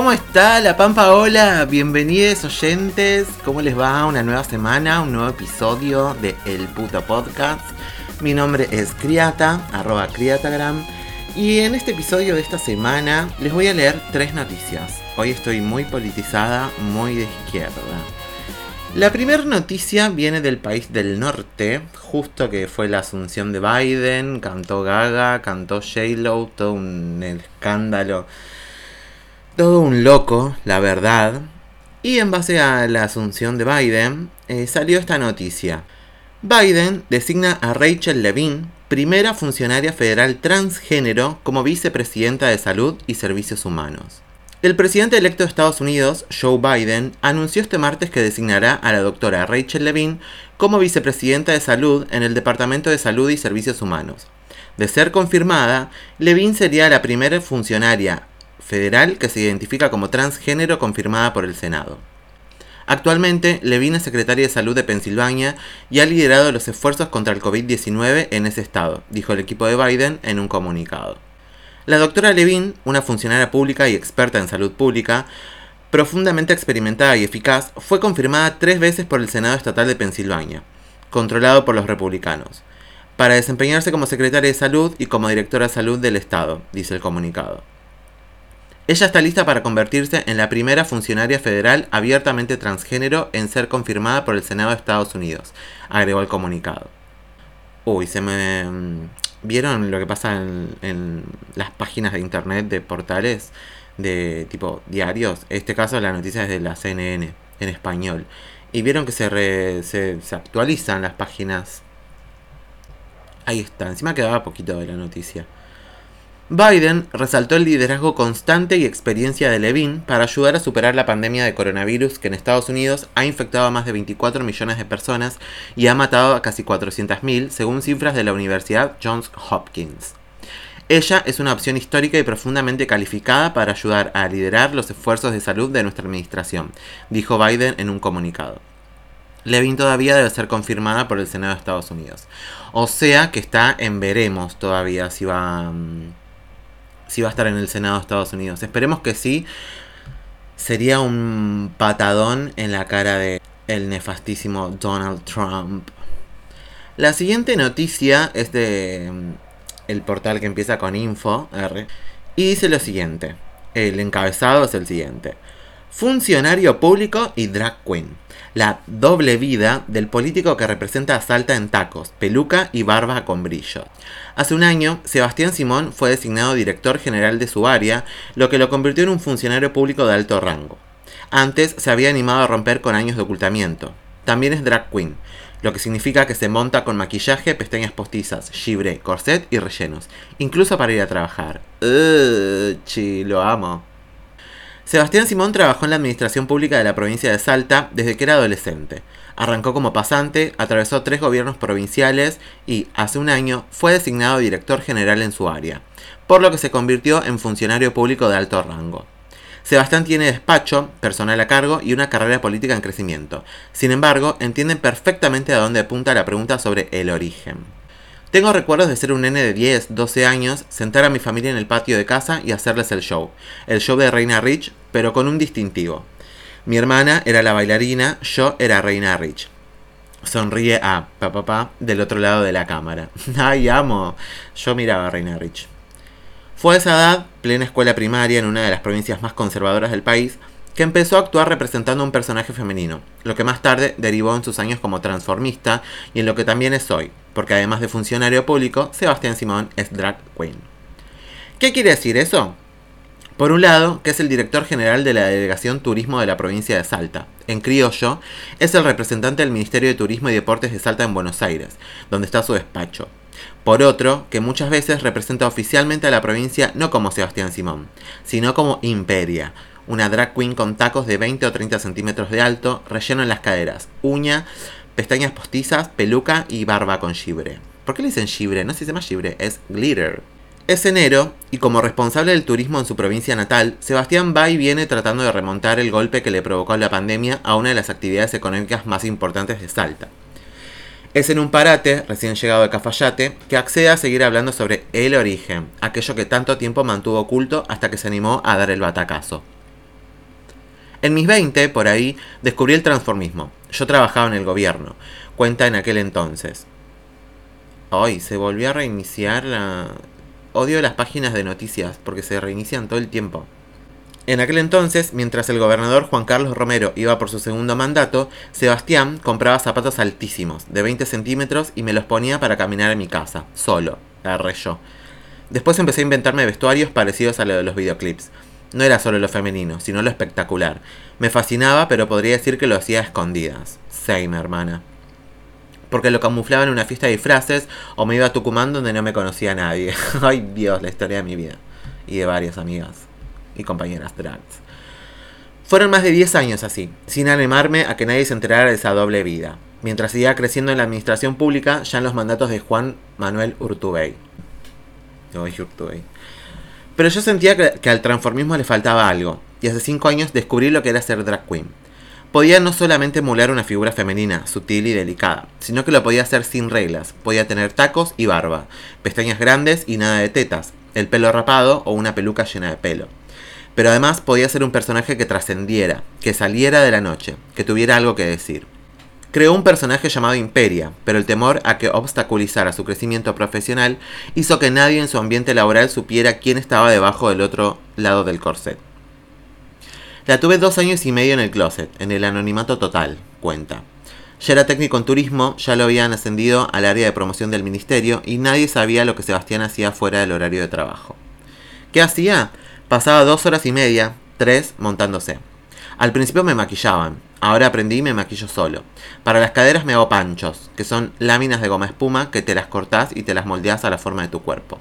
¿Cómo está la Pampa Hola? Bienvenidos oyentes. ¿Cómo les va? Una nueva semana, un nuevo episodio de El Puto Podcast. Mi nombre es Criata, arroba Criatagram. Y en este episodio de esta semana les voy a leer tres noticias. Hoy estoy muy politizada, muy de izquierda. La primera noticia viene del país del norte, justo que fue la asunción de Biden, cantó Gaga, cantó J-Lo, todo un escándalo, todo un loco, la verdad. Y en base a la asunción de Biden, eh, salió esta noticia. Biden designa a Rachel Levine, primera funcionaria federal transgénero, como vicepresidenta de Salud y Servicios Humanos. El presidente electo de Estados Unidos, Joe Biden, anunció este martes que designará a la doctora Rachel Levine como vicepresidenta de salud en el Departamento de Salud y Servicios Humanos. De ser confirmada, Levine sería la primera funcionaria federal que se identifica como transgénero confirmada por el Senado. Actualmente, Levine es secretaria de Salud de Pensilvania y ha liderado los esfuerzos contra el COVID-19 en ese estado, dijo el equipo de Biden en un comunicado. La doctora Levine, una funcionaria pública y experta en salud pública, profundamente experimentada y eficaz, fue confirmada tres veces por el Senado Estatal de Pensilvania, controlado por los republicanos, para desempeñarse como secretaria de salud y como directora de salud del Estado, dice el comunicado. Ella está lista para convertirse en la primera funcionaria federal abiertamente transgénero en ser confirmada por el Senado de Estados Unidos, agregó el comunicado. Uy, se me mm, ¿Vieron lo que pasa en, las páginas de internet de portales de tipo diarios? En este caso la noticia es de la CNN en español. Y vieron que se, se, se actualizan las páginas. Ahí está, encima quedaba poquito de la noticia. Biden resaltó el liderazgo constante y experiencia de Levine para ayudar a superar la pandemia de coronavirus que en Estados Unidos ha infectado a más de 24 millones de personas y ha matado a casi 400.000, según cifras de la Universidad Johns Hopkins. Ella es una opción histórica y profundamente calificada para ayudar a liderar los esfuerzos de salud de nuestra administración, dijo Biden en un comunicado. Levin todavía debe ser confirmada por el Senado de Estados Unidos. O sea que está en veremos todavía si va mm, si va a estar en el Senado de Estados Unidos. Esperemos que sí. Sería un patadón en la cara de el nefastísimo Donald Trump. La siguiente noticia es de mm, el portal que empieza con info R y dice lo siguiente. El encabezado es el siguiente. Funcionario público y drag queen. La doble vida del político que representa a Salta en tacos, peluca y barba con brillo. Hace un año, Sebastián Simón fue designado director general de su área, lo que lo convirtió en un funcionario público de alto rango. Antes se había animado a romper con años de ocultamiento. También es drag queen, lo que significa que se monta con maquillaje, pestañas postizas, gibre, corset y rellenos, incluso para ir a trabajar. Uh, chi, lo amo. Sebastián Simón trabajó en la administración pública de la provincia de Salta desde que era adolescente. Arrancó como pasante, atravesó tres gobiernos provinciales y, hace un año, fue designado director general en su área, por lo que se convirtió en funcionario público de alto rango. Sebastián tiene despacho, personal a cargo y una carrera política en crecimiento. Sin embargo, entienden perfectamente a dónde apunta la pregunta sobre el origen. Tengo recuerdos de ser un nene de 10, 12 años, sentar a mi familia en el patio de casa y hacerles el show. El show de Reina Rich, pero con un distintivo. Mi hermana era la bailarina, yo era Reina Rich. Sonríe a papá del otro lado de la cámara. ¡Ay, amo! Yo miraba a Reina Rich. Fue a esa edad, plena escuela primaria en una de las provincias más conservadoras del país, que empezó a actuar representando a un personaje femenino, lo que más tarde derivó en sus años como transformista y en lo que también es hoy, porque además de funcionario público, Sebastián Simón es drag queen. ¿Qué quiere decir eso? Por un lado, que es el director general de la Delegación Turismo de la provincia de Salta. En criollo, es el representante del Ministerio de Turismo y Deportes de Salta en Buenos Aires, donde está su despacho. Por otro, que muchas veces representa oficialmente a la provincia no como Sebastián Simón, sino como Imperia, una drag queen con tacos de 20 o 30 centímetros de alto, relleno en las caderas, uña, pestañas postizas, peluca y barba con gibre. ¿Por qué le dicen gibre? No se llama gibre, es glitter. Es enero y como responsable del turismo en su provincia natal, Sebastián va y viene tratando de remontar el golpe que le provocó la pandemia a una de las actividades económicas más importantes de Salta. Es en un parate, recién llegado de Cafayate, que accede a seguir hablando sobre el origen, aquello que tanto tiempo mantuvo oculto hasta que se animó a dar el batacazo. En mis 20, por ahí, descubrí el transformismo. Yo trabajaba en el gobierno, cuenta en aquel entonces. Hoy se volvió a reiniciar la... Odio las páginas de noticias porque se reinician todo el tiempo. En aquel entonces, mientras el gobernador Juan Carlos Romero iba por su segundo mandato, Sebastián compraba zapatos altísimos, de 20 centímetros, y me los ponía para caminar a mi casa, solo. Agarré yo. Después empecé a inventarme vestuarios parecidos a los de los videoclips. No era solo lo femenino, sino lo espectacular. Me fascinaba, pero podría decir que lo hacía a escondidas. Same, hermana. Porque lo camuflaba en una fiesta de disfraces o me iba a Tucumán donde no me conocía nadie. Ay Dios, la historia de mi vida. Y de varias amigas y compañeras drags. Fueron más de 10 años así, sin animarme a que nadie se enterara de esa doble vida, mientras seguía creciendo en la administración pública ya en los mandatos de Juan Manuel Urtubey. Urtubey. Pero yo sentía que, al transformismo le faltaba algo, y hace 5 años descubrí lo que era ser drag queen. Podía no solamente emular una figura femenina, sutil y delicada, sino que lo podía hacer sin reglas. Podía tener tacos y barba, pestañas grandes y nada de tetas, el pelo rapado o una peluca llena de pelo pero además podía ser un personaje que trascendiera, que saliera de la noche, que tuviera algo que decir. Creó un personaje llamado Imperia, pero el temor a que obstaculizara su crecimiento profesional hizo que nadie en su ambiente laboral supiera quién estaba debajo del otro lado del corset. La tuve dos años y medio en el closet, en el anonimato total, cuenta. Ya era técnico en turismo, ya lo habían ascendido al área de promoción del ministerio y nadie sabía lo que Sebastián hacía fuera del horario de trabajo. ¿Qué hacía? Pasaba dos horas y media, tres, montándose. Al principio me maquillaban, ahora aprendí y me maquillo solo. Para las caderas me hago panchos, que son láminas de goma espuma que te las cortás y te las moldeas a la forma de tu cuerpo.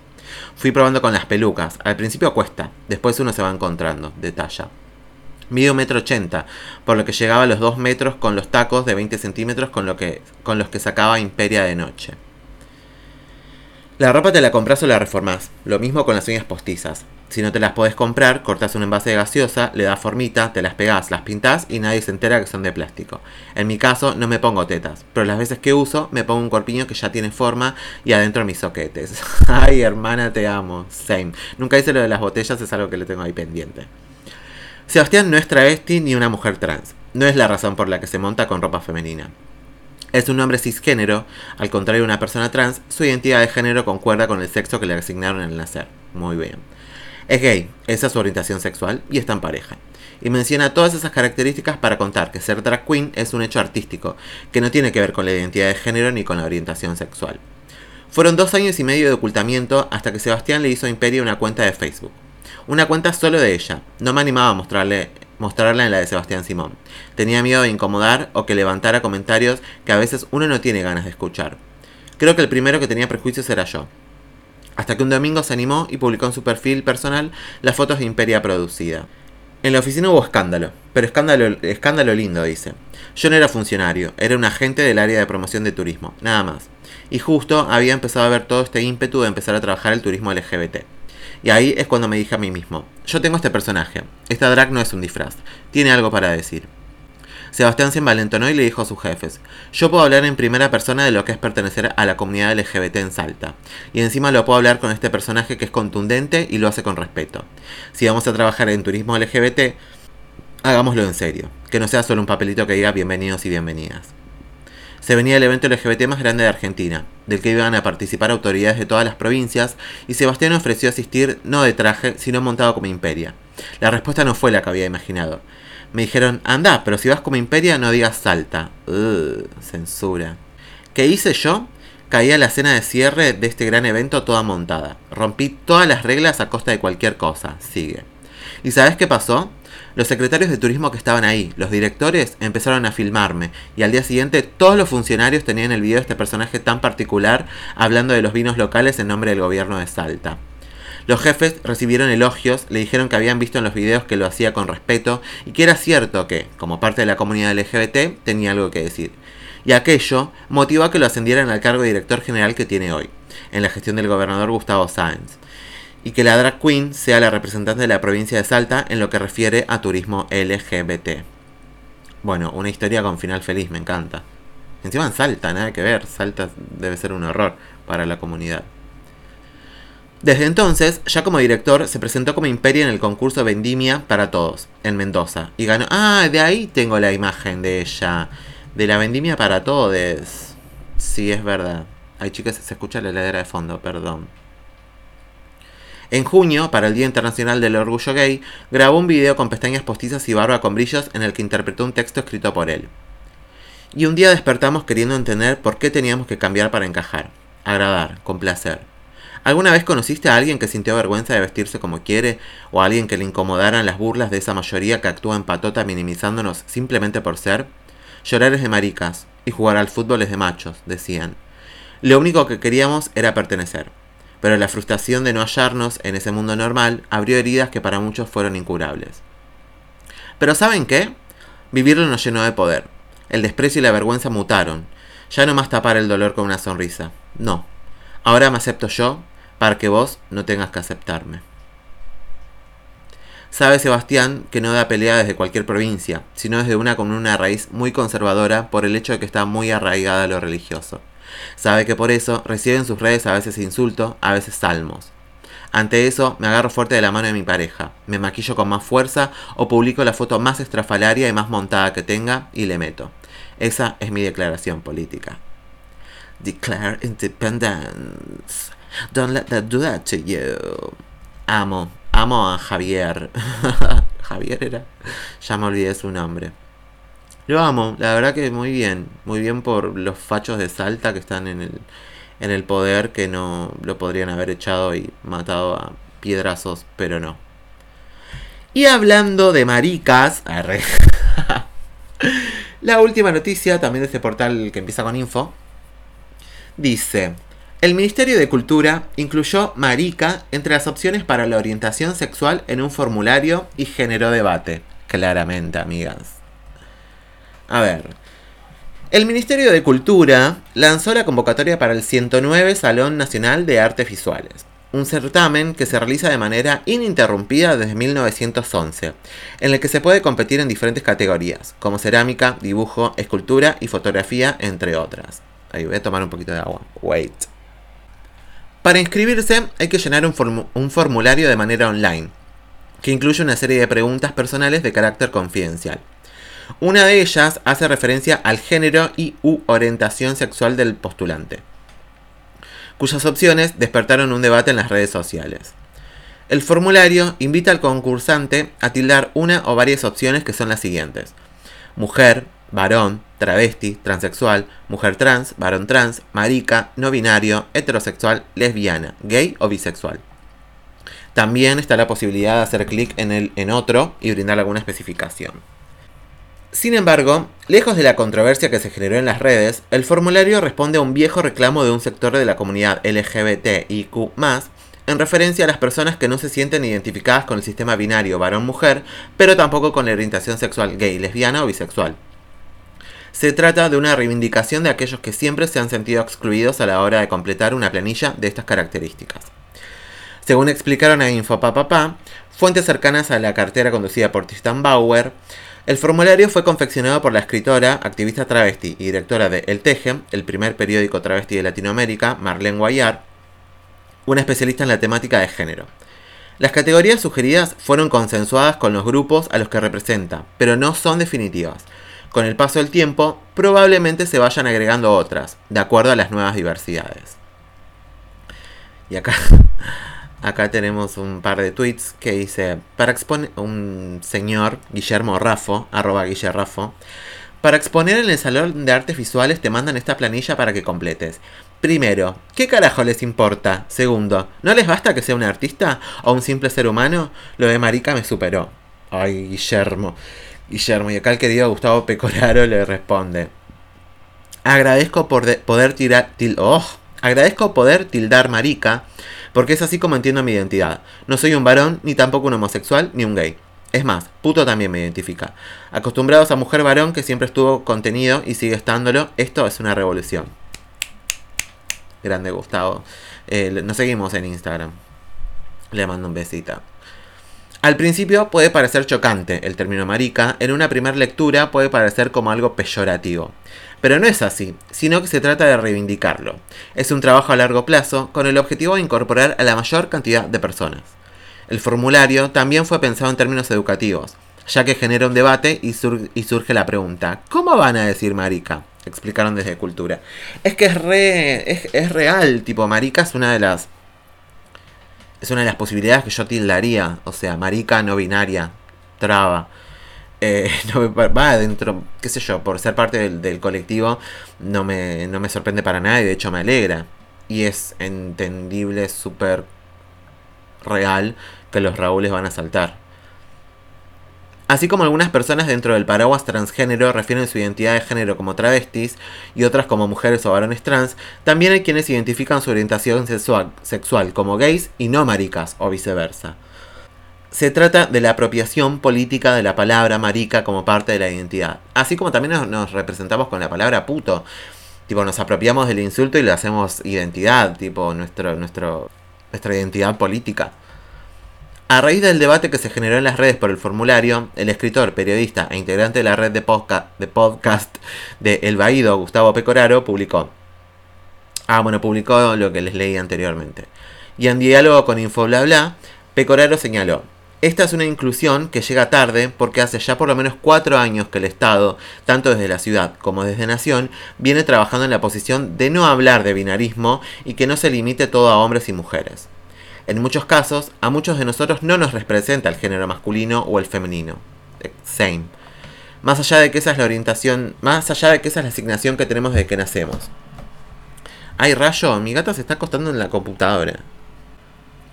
Fui probando con las pelucas, al principio cuesta, después uno se va encontrando, de talla. Mido metro ochenta, por lo que llegaba a los dos metros con los tacos de 20 centímetros con, con los que sacaba Imperia de noche. La ropa te la compras o la reformás, lo mismo con las uñas postizas. Si no te las podés comprar, cortas un envase de gaseosa, le das formita, te las pegás, las pintás y nadie se entera que son de plástico. En mi caso no me pongo tetas, pero las veces que uso me pongo un corpiño que ya tiene forma y adentro mis soquetes. Ay, hermana, te amo. Same. Nunca hice lo de las botellas, es algo que le tengo ahí pendiente. Sebastián no es travesti ni una mujer trans. No es la razón por la que se monta con ropa femenina. Es un hombre cisgénero, al contrario de una persona trans, su identidad de género concuerda con el sexo que le asignaron al nacer. Muy bien. Es gay, esa es su orientación sexual y está en pareja. Y menciona todas esas características para contar que ser drag queen es un hecho artístico, que no tiene que ver con la identidad de género ni con la orientación sexual. Fueron dos años y medio de ocultamiento hasta que Sebastián le hizo a Imperio una cuenta de Facebook. Una cuenta solo de ella. No me animaba a mostrarle, mostrarla en la de Sebastián Simón. Tenía miedo de incomodar o que levantara comentarios que a veces uno no tiene ganas de escuchar. Creo que el primero que tenía prejuicios era yo. Hasta que un domingo se animó y publicó en su perfil personal las fotos de Imperia producida. En la oficina hubo escándalo, pero escándalo, escándalo lindo, dice. Yo no era funcionario, era un agente del área de promoción de turismo, nada más. Y justo había empezado a ver todo este ímpetu de empezar a trabajar el turismo LGBT. Y ahí es cuando me dije a mí mismo, yo tengo este personaje, esta drag no es un disfraz, tiene algo para decir. Sebastián se envalentonó y le dijo a sus jefes, yo puedo hablar en primera persona de lo que es pertenecer a la comunidad LGBT en Salta, y encima lo puedo hablar con este personaje que es contundente y lo hace con respeto. Si vamos a trabajar en turismo LGBT, hagámoslo en serio, que no sea solo un papelito que diga bienvenidos y bienvenidas. Se venía el evento LGBT más grande de Argentina, del que iban a participar autoridades de todas las provincias, y Sebastián ofreció asistir no de traje, sino montado como imperia. La respuesta no fue la que había imaginado me dijeron, anda, pero si vas como imperia no digas salta. censura. ¿Qué hice yo? Caí a la cena de cierre de este gran evento toda montada. Rompí todas las reglas a costa de cualquier cosa. Sigue. ¿Y sabes qué pasó? Los secretarios de turismo que estaban ahí, los directores, empezaron a filmarme y al día siguiente todos los funcionarios tenían el video de este personaje tan particular hablando de los vinos locales en nombre del gobierno de Salta. Los jefes recibieron elogios, le dijeron que habían visto en los videos que lo hacía con respeto y que era cierto que, como parte de la comunidad LGBT, tenía algo que decir. Y aquello motivó a que lo ascendieran al cargo de director general que tiene hoy, en la gestión del gobernador Gustavo Sáenz. Y que la drag queen sea la representante de la provincia de Salta en lo que refiere a turismo LGBT. Bueno, una historia con final feliz, me encanta. Encima en Salta, nada que ver. Salta debe ser un horror para la comunidad. Desde entonces, ya como director, se presentó como Imperia en el concurso Vendimia para Todos, en Mendoza, y ganó... Ah, de ahí tengo la imagen de ella, de la Vendimia para Todos. Sí, es verdad. Ay, chicas, se escucha la heladera de fondo, perdón. En junio, para el Día Internacional del Orgullo Gay, grabó un video con pestañas postizas y barba con brillos en el que interpretó un texto escrito por él. Y un día despertamos queriendo entender por qué teníamos que cambiar para encajar, agradar, complacer. ¿Alguna vez conociste a alguien que sintió vergüenza de vestirse como quiere o a alguien que le incomodaran las burlas de esa mayoría que actúa en patota minimizándonos simplemente por ser? Llorar es de maricas y jugar al fútbol es de machos, decían. Lo único que queríamos era pertenecer, pero la frustración de no hallarnos en ese mundo normal abrió heridas que para muchos fueron incurables. Pero ¿saben qué? Vivirlo nos llenó de poder. El desprecio y la vergüenza mutaron. Ya no más tapar el dolor con una sonrisa. No. Ahora me acepto yo para que vos no tengas que aceptarme. Sabe Sebastián que no da pelea desde cualquier provincia, sino desde una con una raíz muy conservadora por el hecho de que está muy arraigada a lo religioso. Sabe que por eso recibe en sus redes a veces insultos, a veces salmos. Ante eso, me agarro fuerte de la mano de mi pareja, me maquillo con más fuerza o publico la foto más estrafalaria y más montada que tenga y le meto. Esa es mi declaración política. Declare independence. Don't let that do that to you. Amo, amo a Javier. Javier era. Ya me olvidé su nombre. Lo amo, la verdad que muy bien. Muy bien por los fachos de Salta que están en el, en el poder que no lo podrían haber echado y matado a piedrazos, pero no. Y hablando de maricas, la última noticia, también de este portal que empieza con info, dice, el Ministerio de Cultura incluyó marica entre las opciones para la orientación sexual en un formulario y generó debate. Claramente, amigas. A ver. El Ministerio de Cultura lanzó la convocatoria para el 109 Salón Nacional de Artes Visuales, un certamen que se realiza de manera ininterrumpida desde 1911, en el que se puede competir en diferentes categorías, como cerámica, dibujo, escultura y fotografía, entre otras. Ahí voy a tomar un poquito de agua. Wait. Para inscribirse hay que llenar un, un formulario de manera online, que incluye una serie de preguntas personales de carácter confidencial. Una de ellas hace referencia al género y u orientación sexual del postulante, cuyas opciones despertaron un debate en las redes sociales. El formulario invita al concursante a tildar una o varias opciones que son las siguientes. Mujer, varón, travesti, transexual, mujer trans, varón trans, marica, no binario, heterosexual, lesbiana, gay o bisexual. También está la posibilidad de hacer clic en el en otro y brindar alguna especificación. Sin embargo, lejos de la controversia que se generó en las redes, el formulario responde a un viejo reclamo de un sector de la comunidad LGBTIQ, en referencia a las personas que no se sienten identificadas con el sistema binario varón-mujer, pero tampoco con la orientación sexual gay, lesbiana o bisexual. Se trata de una reivindicación de aquellos que siempre se han sentido excluidos a la hora de completar una planilla de estas características. Según explicaron a Infopapapá, fuentes cercanas a la cartera conducida por Tristan Bauer, el formulario fue confeccionado por la escritora, activista travesti y directora de El Teje, el primer periódico travesti de Latinoamérica, Marlene Guayar, una especialista en la temática de género. Las categorías sugeridas fueron consensuadas con los grupos a los que representa, pero no son definitivas. Con el paso del tiempo, probablemente se vayan agregando otras, de acuerdo a las nuevas diversidades. Y acá Acá tenemos un par de tweets que dice, para exponer, un señor, Guillermo Raffo, arroba Guillermo para exponer en el Salón de Artes Visuales te mandan esta planilla para que completes. Primero, ¿qué carajo les importa? Segundo, ¿no les basta que sea un artista o un simple ser humano? Lo de Marica me superó. Ay, Guillermo. Guillermo, y acá el querido Gustavo Pecoraro le responde. Agradezco por poder tirar... oh, agradezco poder tildar marica porque es así como entiendo mi identidad. No soy un varón, ni tampoco un homosexual, ni un gay. Es más, puto también me identifica. Acostumbrados a mujer varón que siempre estuvo contenido y sigue estándolo, esto es una revolución. Grande Gustavo. Eh, nos seguimos en Instagram. Le mando un besito. Al principio puede parecer chocante el término marica, en una primera lectura puede parecer como algo peyorativo. Pero no es así, sino que se trata de reivindicarlo. Es un trabajo a largo plazo con el objetivo de incorporar a la mayor cantidad de personas. El formulario también fue pensado en términos educativos, ya que genera un debate y, surge la pregunta, ¿cómo van a decir marica? Explicaron desde Cultura. Es que es, re, es, real, tipo, marica es una de las es una de las posibilidades que yo tildaría. O sea, marica no binaria, traba. Eh, no va adentro, qué sé yo, por ser parte del, colectivo, no me, no me sorprende para nada y de hecho me alegra. Y es entendible, súper real que los Raúles van a saltar. Así como algunas personas dentro del paraguas transgénero refieren su identidad de género como travestis y otras como mujeres o varones trans, también hay quienes identifican su orientación sexual, como gays y no maricas o viceversa. Se trata de la apropiación política de la palabra marica como parte de la identidad, así como también nos, representamos con la palabra puto. Tipo, nos apropiamos del insulto y le hacemos identidad, tipo, nuestra identidad política. A raíz del debate que se generó en las redes por el formulario, el escritor, periodista e integrante de la red de podcast de, El Baído, Gustavo Pecoraro, publicó. Ah, bueno, publicó lo que les leí anteriormente. Y en diálogo con InfoBlaBla, Pecoraro señaló. Esta es una inclusión que llega tarde porque hace ya por lo menos cuatro años que el Estado, tanto desde la ciudad como desde Nación, viene trabajando en la posición de no hablar de binarismo y que no se limite todo a hombres y mujeres. En muchos casos, a muchos de nosotros no nos representa el género masculino o el femenino. Eh, same. Más allá de que esa es la orientación, más allá de que esa es la asignación que tenemos desde que nacemos. Ay, rayo, mi gata se está acostando en la computadora.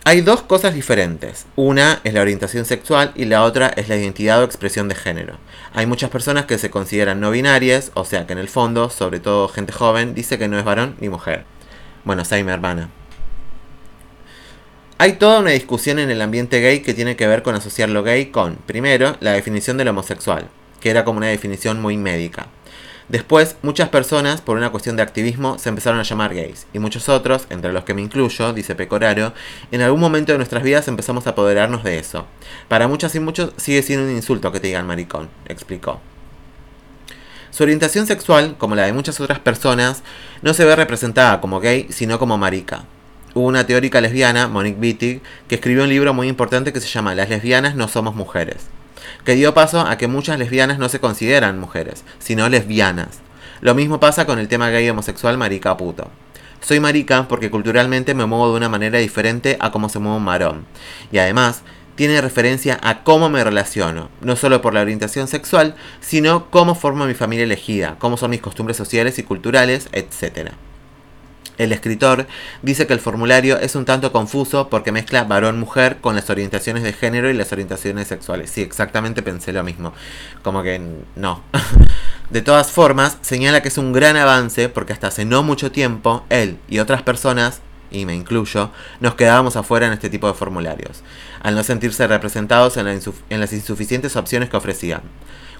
Hay dos cosas diferentes. Una es la orientación sexual y la otra es la identidad o expresión de género. Hay muchas personas que se consideran no binarias, o sea que en el fondo, sobre todo gente joven, dice que no es varón ni mujer. Bueno, same hermana. Hay toda una discusión en el ambiente gay que tiene que ver con asociar lo gay con, primero, la definición del homosexual, que era como una definición muy médica. Después, muchas personas, por una cuestión de activismo, se empezaron a llamar gays, y muchos otros, entre los que me incluyo, dice Pecoraro, en algún momento de nuestras vidas empezamos a apoderarnos de eso. Para muchas y muchos sigue siendo un insulto que te digan maricón, explicó. Su orientación sexual, como la de muchas otras personas, no se ve representada como gay, sino como marica hubo una teórica lesbiana, Monique Wittig, que escribió un libro muy importante que se llama Las lesbianas no somos mujeres, que dio paso a que muchas lesbianas no se consideran mujeres, sino lesbianas. Lo mismo pasa con el tema gay homosexual marica puto. Soy marica porque culturalmente me muevo de una manera diferente a cómo se mueve un marón. Y además, tiene referencia a cómo me relaciono, no solo por la orientación sexual, sino cómo formo mi familia elegida, cómo son mis costumbres sociales y culturales, etc. El escritor dice que el formulario es un tanto confuso porque mezcla varón-mujer con las orientaciones de género y las orientaciones sexuales. Sí, exactamente pensé lo mismo. Como que no. De todas formas, señala que es un gran avance porque hasta hace no mucho tiempo, él y otras personas, y me incluyo, nos quedábamos afuera en este tipo de formularios, al no sentirse representados en, las insuficientes opciones que ofrecían.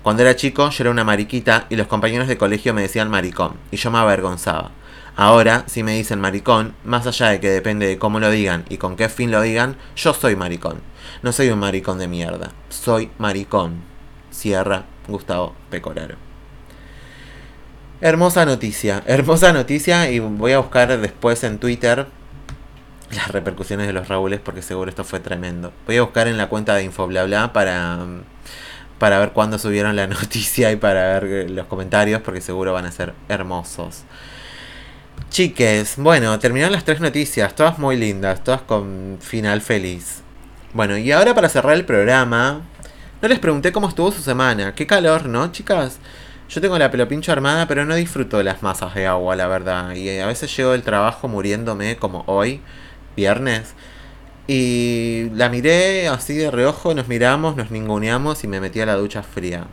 Cuando era chico yo era una mariquita y los compañeros de colegio me decían maricón, y yo me avergonzaba. Ahora, si me dicen maricón, más allá de que depende de cómo lo digan y con qué fin lo digan, yo soy maricón. No soy un maricón de mierda, soy maricón. Cierra Gustavo Pecoraro. Hermosa noticia, hermosa noticia y voy a buscar después en Twitter las repercusiones de los Raúles porque seguro esto fue tremendo. Voy a buscar en la cuenta de Infoblabla para para ver cuándo subieron la noticia y para ver los comentarios porque seguro van a ser hermosos. Chiques, bueno, terminaron las tres noticias, todas muy lindas, todas con final feliz. Bueno, y ahora para cerrar el programa, no les pregunté cómo estuvo su semana. Qué calor, ¿no, chicas? Yo tengo la pelopincho armada, pero no disfruto de las masas de agua, la verdad. Y a veces llego del trabajo muriéndome, como hoy, viernes. Y la miré así de reojo, nos miramos, nos ninguneamos y me metí a la ducha fría.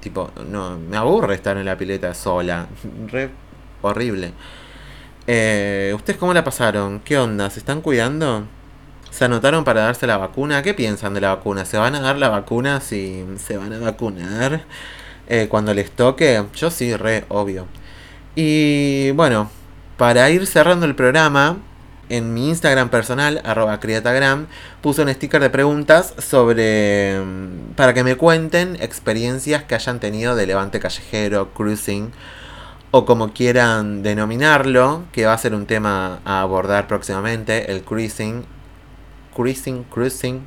Tipo, no, me aburre estar en la pileta sola. Re horrible. Eh, ¿Ustedes cómo la pasaron? ¿Qué onda? ¿Se están cuidando? ¿Se anotaron para darse la vacuna? ¿Qué piensan de la vacuna? ¿Se van a dar la vacuna si se van a vacunar eh, cuando les toque? Yo sí, re, obvio. Y bueno, para ir cerrando el programa, en mi Instagram personal, arroba criatagram, puse un sticker de preguntas sobre. Mm, para que me cuenten experiencias que hayan tenido de levante callejero, cruising o como quieran denominarlo, que va a ser un tema a abordar próximamente, el cruising. Cruising, cruising.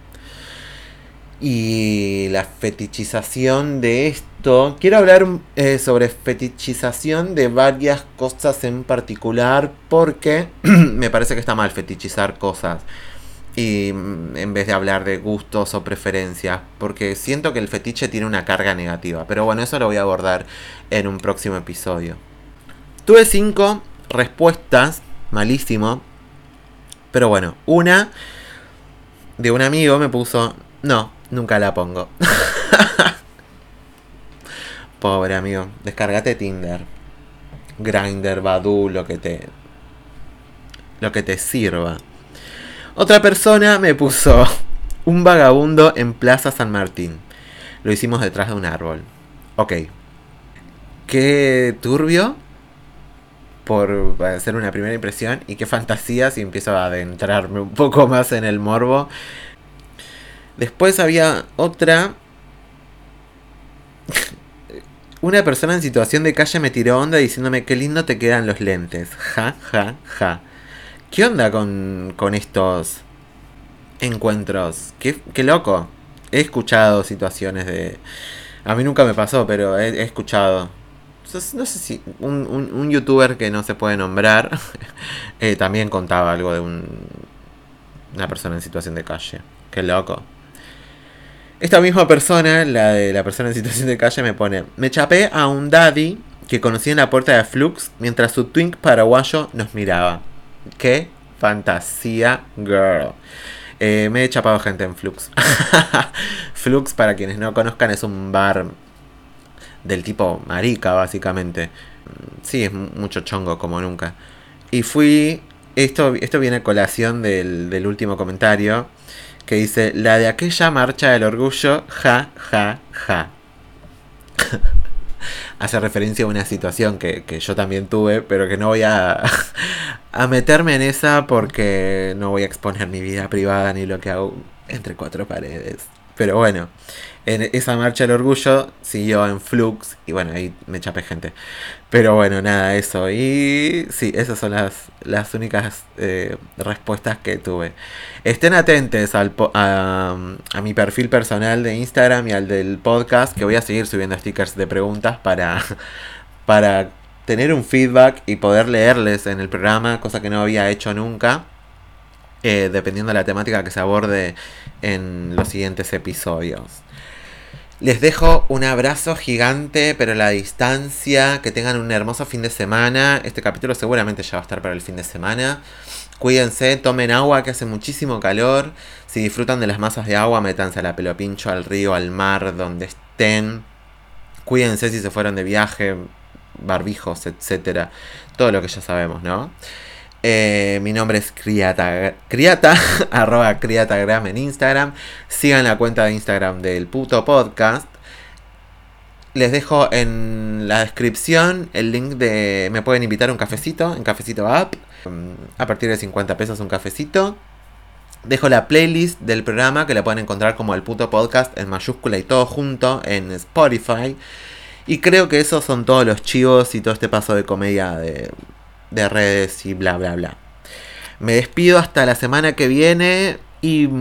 Y la fetichización de esto. Quiero hablar eh, sobre fetichización de varias cosas en particular porque me parece que está mal fetichizar cosas. Y mm, en vez de hablar de gustos o preferencias, porque siento que el fetiche tiene una carga negativa. Pero bueno, eso lo voy a abordar en un próximo episodio. Tuve cinco respuestas, malísimo. Pero bueno, una de un amigo me puso, no, nunca la pongo. Pobre amigo, descárgate Tinder, Grinder, Badu, lo que te lo que te sirva. Otra persona me puso un vagabundo en Plaza San Martín. Lo hicimos detrás de un árbol. Ok. Qué turbio por hacer una primera impresión y qué fantasía si empiezo a adentrarme un poco más en el morbo. Después había otra. Una persona en situación de calle me tiró onda diciéndome qué lindo te quedan los lentes. Ja, ja, ja. ¿Qué onda con, con estos encuentros? Qué, qué loco. He escuchado situaciones de... A mí nunca me pasó, pero he escuchado no sé si un, youtuber que no se puede nombrar eh, también contaba algo de un, una persona en situación de calle. Qué loco. Esta misma persona, la de la persona en situación de calle, me pone: Me chapé a un daddy que conocí en la puerta de Flux mientras su twink paraguayo nos miraba. ¡Qué fantasía, girl! Eh, me he chapado gente en Flux. Flux, para quienes no conozcan, es un bar del tipo marica, básicamente. Sí, es mucho chongo como nunca. Y fui. Esto, esto viene a colación del, del último comentario. Que dice: La de aquella marcha del orgullo, ja, ja, ja. Hace referencia a una situación que, que, yo también tuve, pero que no voy a, a meterme en esa porque no voy a exponer mi vida privada ni lo que hago entre cuatro paredes. Pero bueno, en esa marcha del orgullo siguió en Flux y bueno, ahí me chapé gente. Pero bueno, nada, eso. Y sí, esas son las, las únicas eh, respuestas que tuve. Estén atentos al, a, a, mi perfil personal de Instagram y al del podcast, que voy a seguir subiendo stickers de preguntas para, para tener un feedback y poder leerles en el programa, cosa que no había hecho nunca. Eh, dependiendo de la temática que se aborde en los siguientes episodios. Les dejo un abrazo gigante, pero a la distancia. Que tengan un hermoso fin de semana. Este capítulo seguramente ya va a estar para el fin de semana. Cuídense, tomen agua que hace muchísimo calor. Si disfrutan de las masas de agua, métanse a la pelo pincho, al río, al mar, donde estén. Cuídense si se fueron de viaje, barbijos, etcétera. Todo lo que ya sabemos, ¿no? Eh, mi nombre es Criata, Criata, arroba Criatagram en Instagram. Sigan la cuenta de Instagram del puto podcast. Les dejo en la descripción el link de. Me pueden invitar a un cafecito en Cafecito App. A partir de 50 pesos un cafecito. Dejo la playlist del programa que la pueden encontrar como el puto podcast en mayúscula y todo junto en Spotify. Y creo que esos son todos los chivos y todo este paso de comedia de, de redes y bla, bla, bla. Me despido hasta la semana que viene y... Mm,